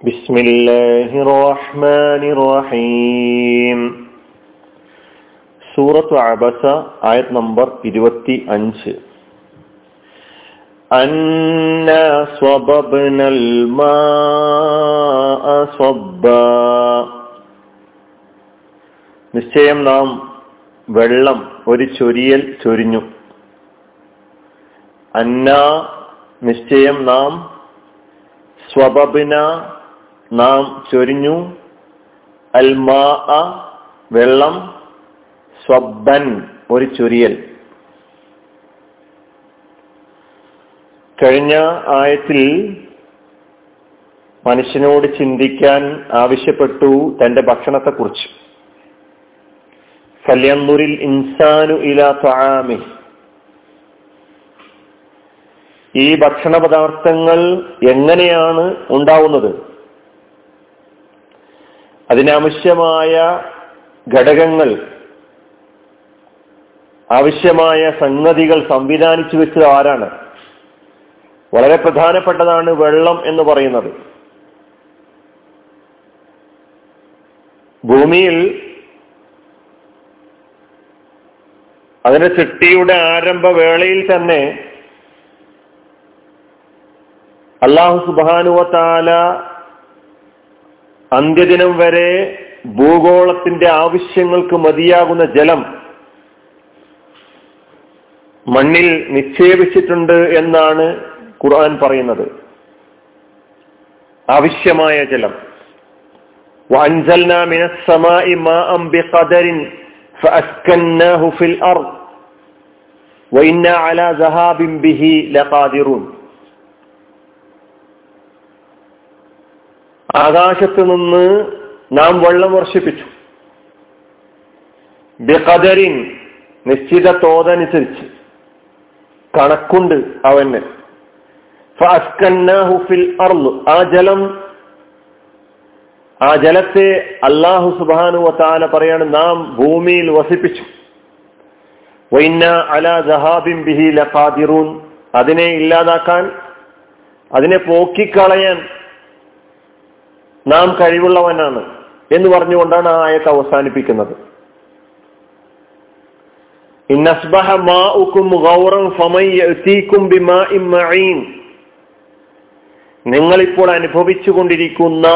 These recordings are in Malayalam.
بسم الله الرحمن الرحيم സൂറത്ത് അബസ ആയത് നമ്പർ ഇരുപത്തി അഞ്ച് أنا صببنا الماء صبا നിശ്ചയം നാം വെള്ളം ഒരു ചൊരിയൽ ചൊരിഞ്ഞു അന്ന നിശ്ചയം നാം സ്വബബിന നാം ചൊരിഞ്ഞു. അൽമാ വെള്ളം സ്വബ്ബൻ ഒരു ചൊരിയൽ. കഴിഞ്ഞ ആയത്തിൽ മനുഷ്യനോട് ചിന്തിക്കാൻ ആവശ്യപ്പെട്ടു തന്റെ ഭക്ഷണത്തെക്കുറിച്ച്. കല്യാണൂരിൽ ഇൻസാനു ഇലാ താമി ഈ ഭക്ഷണ പദാർത്ഥങ്ങൾ എങ്ങനെയാണ് ഉണ്ടാവുന്നത്? അതിനാവശ്യമായ ഘടകങ്ങൾ ആവശ്യമായ സംഗതികൾ സംവിധാനിച്ചു വെച്ചത് ആരാണ്? വളരെ പ്രധാനപ്പെട്ടതാണ് വെള്ളം എന്ന് പറയുന്നത്. ഭൂമിയിൽ അതിന്റെ സൃഷ്ടിയുടെ ആരംഭവേളയിൽ തന്നെ അള്ളാഹു സുബാനുവത്താല അന്ത്യദിനം വരെ ഭൂഗോളത്തിന്റെ ആവശ്യങ്ങൾക്ക് മതിയാകുന്ന ജലം മണ്ണിൽ നിക്ഷേപിച്ചിട്ടുണ്ട് എന്നാണ് ഖുർആൻ പറയുന്നത്. ആവശ്യമായ ജലം. ഫഅസ്കന്നാഹു ഫിൽ അർദ് ബിഹി ലഖാദിറൂൻ. ആകാശത്ത് നിന്ന് നാം വെള്ളം വർഷിപ്പിച്ചു. ബിഖദരിൻ നിശ്ചിത തോതനുസരിച്ച് കണക്കുണ്ട് അവന്. ഫിൽ ആ ജലം ആ ജലത്തെ അള്ളാഹു സുബാനു വത്താല പറയാണ് നാം ഭൂമിയിൽ വസിപ്പിച്ചു. വൈന്ന അല ജഹാബിൻ ബിഹി ലഖാദിറൂൻ. അതിനെ ഇല്ലാതാക്കാൻ അതിനെ പോക്കിക്കളയാൻ നാം കഴിവുള്ളവനാണ് എന്ന് പറഞ്ഞുകൊണ്ടാണ് ആ ആയത്ത് അവസാനിപ്പിക്കുന്നത്. നിങ്ങൾ ഇപ്പോൾ അനുഭവിച്ചു കൊണ്ടിരിക്കുന്ന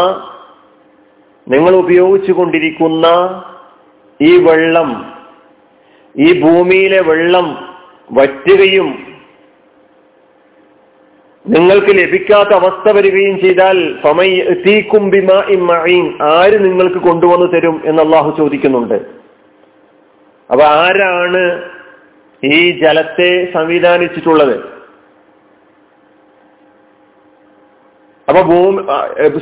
നിങ്ങൾ ഉപയോഗിച്ചു കൊണ്ടിരിക്കുന്ന ഈ വെള്ളം ഈ ഭൂമിയിലെ വെള്ളം വറ്റുകയും നിങ്ങൾക്ക് ലഭിക്കാത്ത അവസ്ഥ വരികയും ചെയ്താൽ ആര് നിങ്ങൾക്ക് കൊണ്ടുവന്നു തരും എന്ന് അള്ളാഹു ചോദിക്കുന്നുണ്ട്. അപ്പൊ ആരാണ് ഈ ജലത്തെ സംവിധാനിച്ചിട്ടുള്ളത്? അപ്പൊ ഭൂമി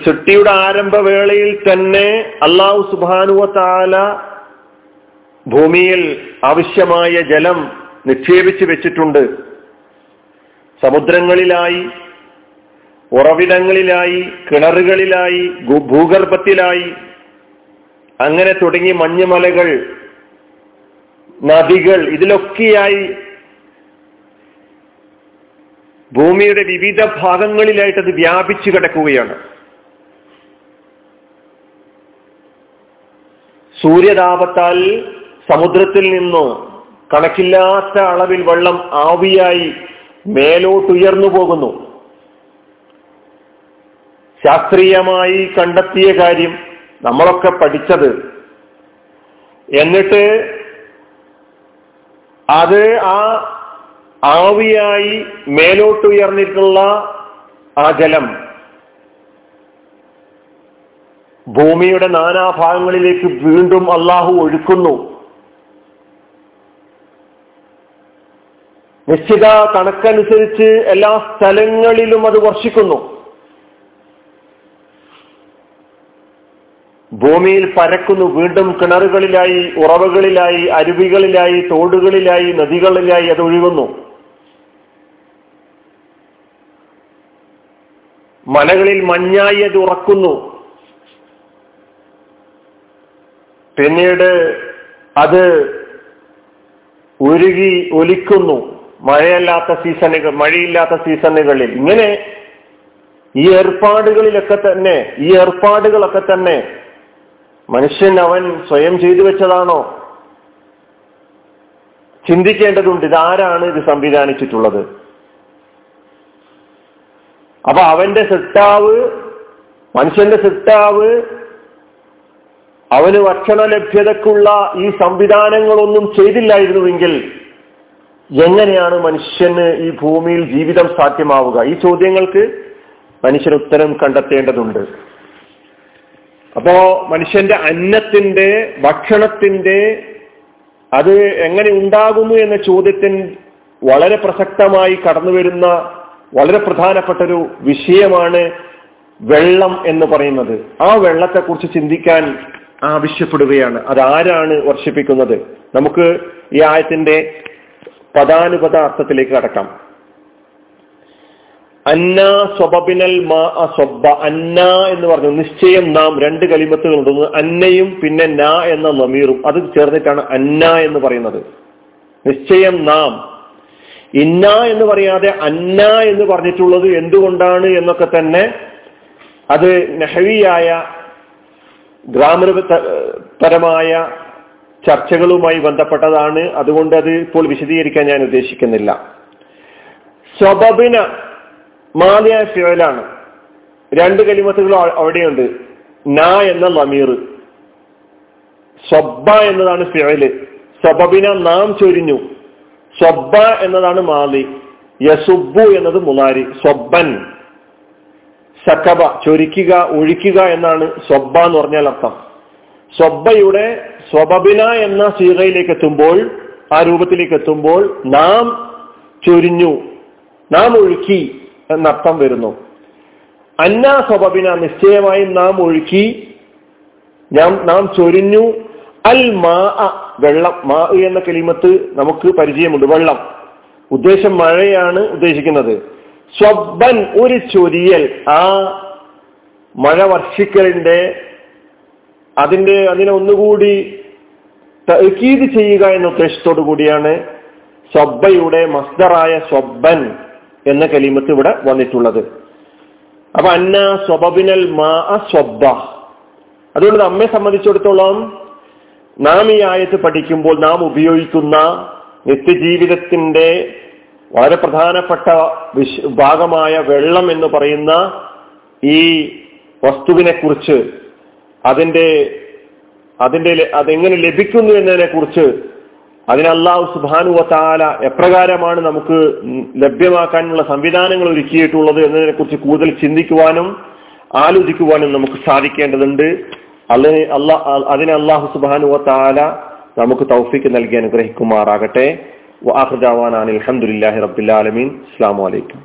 സൃഷ്ടിയുടെ ആരംഭവേളയിൽ തന്നെ അള്ളാഹു സുബാനുവ താല ഭൂമിയിൽ ആവശ്യമായ ജലം നിക്ഷേപിച്ചു വെച്ചിട്ടുണ്ട്. സമുദ്രങ്ങളിലായി ഉറവിടങ്ങളിലായി കിണറുകളിലായി ഭൂഗർഭത്തിലായി അങ്ങനെ തുടങ്ങി മഞ്ഞുമലകൾ നദികൾ ഇതിലൊക്കെയായി ഭൂമിയുടെ വിവിധ ഭാഗങ്ങളിലായിട്ട് അത് വ്യാപിച്ചു കിടക്കുകയാണ്. സൂര്യതാപത്താൽ സമുദ്രത്തിൽ നിന്നോ കണക്കില്ലാത്ത അളവിൽ വെള്ളം ആവിയായി മേലോട്ടുയർന്നു പോകുന്നു ശാസ്ത്രീയമായി കണ്ടെത്തിയ കാര്യം നമ്മളൊക്കെ പഠിച്ചത്. എന്നിട്ട് അത് ആ ആവിയായി മേലോട്ടുയർന്നിട്ടുള്ള ആ ജലം ഭൂമിയുടെ നാനാഭാഗങ്ങളിലേക്ക് വീണ്ടും അള്ളാഹു ഒഴുക്കുന്നു. നിശ്ചിത കണക്കനുസരിച്ച് എല്ലാ സ്ഥലങ്ങളിലും അത് വർഷിക്കുന്നു. ഭൂമിയിൽ പരക്കുന്നു വീണ്ടും കിണറുകളിലായി ഉറവുകളിലായി അരുവികളിലായി തോടുകളിലായി നദികളിലായി അത് ഒഴുകുന്നു. മലകളിൽ മഞ്ഞായി അത് ഉറക്കുന്നു. പിന്നീട് അത് ഉരുകി ഒലിക്കുന്നു. മഴയല്ലാത്ത സീസണുകൾ മഴയില്ലാത്ത സീസണുകളിൽ. ഇങ്ങനെ ഈ ഏർപ്പാടുകളിലൊക്കെ തന്നെ ഈ ഏർപ്പാടുകളൊക്കെ തന്നെ മനുഷ്യൻ അവൻ സ്വയം ചെയ്തു വെച്ചതാണോ? ചിന്തിക്കേണ്ടതുണ്ട്. ഇതാരാണ് ഇത് സംവിധാനിച്ചിട്ടുള്ളത്? അപ്പൊ അവന്റെ സിട്ടാവ് മനുഷ്യന്റെ സിട്ടാവ് അവന് ഭക്ഷണ ലഭ്യതക്കുള്ള ഈ സംവിധാനങ്ങളൊന്നും ചെയ്തില്ലായിരുന്നുവെങ്കിൽ എങ്ങനെയാണ് മനുഷ്യന് ഈ ഭൂമിയിൽ ജീവിതം സാധ്യമാവുക? ഈ ചോദ്യങ്ങൾക്ക് മനുഷ്യൻ ഉത്തരം കണ്ടെത്തേണ്ടതുണ്ട്. അപ്പോ മനുഷ്യന്റെ അന്നത്തിന്റെ ഭക്ഷണത്തിന്റെ അത് എങ്ങനെ ഉണ്ടാകുന്നു എന്ന ചോദ്യത്തിന് വളരെ പ്രസക്തമായി കടന്നു വരുന്ന വളരെ പ്രധാനപ്പെട്ട ഒരു വിഷയമാണ് വെള്ളം എന്ന് പറയുന്നത്. ആ വെള്ളത്തെക്കുറിച്ച് ചിന്തിക്കാൻ ആവശ്യപ്പെടുകയാണ്. അതാരാണ് വർഷിപ്പിക്കുന്നത്? നമുക്ക് ഈ ആയത്തിന്റെ പദാനുപത അർത്ഥത്തിലേക്ക് കടക്കാം. അന്ന സ്വബിനൽ മാ സ്വബ അന്ന എന്ന് പറഞ്ഞു. നിശ്ചയം നാം രണ്ട് കലിമത്തുകൾ ഉണ്ടെന്ന് അന്നയും പിന്നെ ന എന്ന നമീറും അത് ചേർന്നിട്ടാണ് അന്ന എന്ന് പറയുന്നത്. നിശ്ചയം നാം. ഇന്ന എന്ന് പറയാതെ അന്ന എന്ന് പറഞ്ഞിട്ടുള്ളത് എന്തുകൊണ്ടാണ് എന്നൊക്കെ തന്നെ അത് നെഹവിയായ ഗ്രാമപരമായ ചർച്ചകളുമായി ബന്ധപ്പെട്ടതാണ്. അതുകൊണ്ട് അത് ഇപ്പോൾ വിശദീകരിക്കാൻ ഞാൻ ഉദ്ദേശിക്കുന്നില്ല. സ്വബബിന മാലിയ ഫിയലാണ്. രണ്ട് കലിമത്തുകൾ അവിടെയുണ്ട്. ന എന്ന ലമീർ സ്വബ എന്നതാണ് ഫിയൽ. സ്വബബിന നാം ചൊരിഞ്ഞു. സ്വബ എന്നതാണ് മാലി. യസുബു എന്നത് മുലാരി. സ്വബൻ സക്കബ. ചൊരിക്കുക ഒഴിക്കുക എന്നാണ് സ്വബ എന്ന് പറഞ്ഞാൽ അർത്ഥം. സ്വബയുടെ സ്വബബിന എന്ന സീറയിലേക്ക് എത്തുമ്പോൾ ആ രൂപത്തിലേക്ക് എത്തുമ്പോൾ നാം ചൊരിഞ്ഞു നാം ഒഴുക്കി എന്നർത്ഥം വരുന്നു. അന്ന സ്വബബിന നിശ്ചയമായും നാം ഒഴുക്കി നാം നാം ചൊരിഞ്ഞു. അൽ മാ വെള്ളം. മാ എന്ന കലിമത്ത് നമുക്ക് പരിചയമുണ്ട്. വെള്ളം. ഉദ്ദേശം മഴയാണ് ഉദ്ദേശിക്കുന്നത്. സ്വബൻ ഒരു ചൊരിയൽ. ആ മഴ വർഷിക്കലിന്റെ അതിന്റെ അതിനെ ഒന്നുകൂടി തക്കീത് ചെയ്യുക എന്ന ഉദ്ദേശത്തോടു കൂടിയാണ് സ്വബയുടെ മസ്ദറായ സ്വബൻ എന്ന കലിമത്ത് ഇവിടെ വന്നിട്ടുള്ളത്. അപ്പൊ അന്ന സ്വബിനൽ മാ സ്വബ അതുകൊണ്ട് നമ്മെ സംബന്ധിച്ചിടത്തോളം നാം ഈ ആയത്ത് പഠിക്കുമ്പോൾ നാം ഉപയോഗിക്കുന്ന നിത്യജീവിതത്തിന്റെ വളരെ പ്രധാനപ്പെട്ട ഭാഗമായ വെള്ളം എന്ന് പറയുന്ന ഈ വസ്തുവിനെ കുറിച്ച് അതിന്റെ അതിന്റെ അതെങ്ങനെ ലഭിക്കുന്നു എന്നതിനെ കുറിച്ച് അതിന് അള്ളാഹു സുബാനുവത്താല എപ്രകാരമാണ് നമുക്ക് ലഭ്യമാക്കാനുള്ള സംവിധാനങ്ങൾ ഒരുക്കിയിട്ടുള്ളത് എന്നതിനെ കുറിച്ച് കൂടുതൽ ചിന്തിക്കുവാനും ആലോചിക്കുവാനും നമുക്ക് സാധിക്കേണ്ടതുണ്ട്. അതിന് അള്ളാ അതിന് അള്ളാഹു സുബാനു സുബാനുവത്താല നമുക്ക് തൗഫിക്ക് നൽകി അനുഗ്രഹിക്കുമാറാകട്ടെ. വാഹുദാവാൻ അലഹമുല്ലാഹി റബ്ബുലാലമീൻ അസ്സാം വലൈക്കും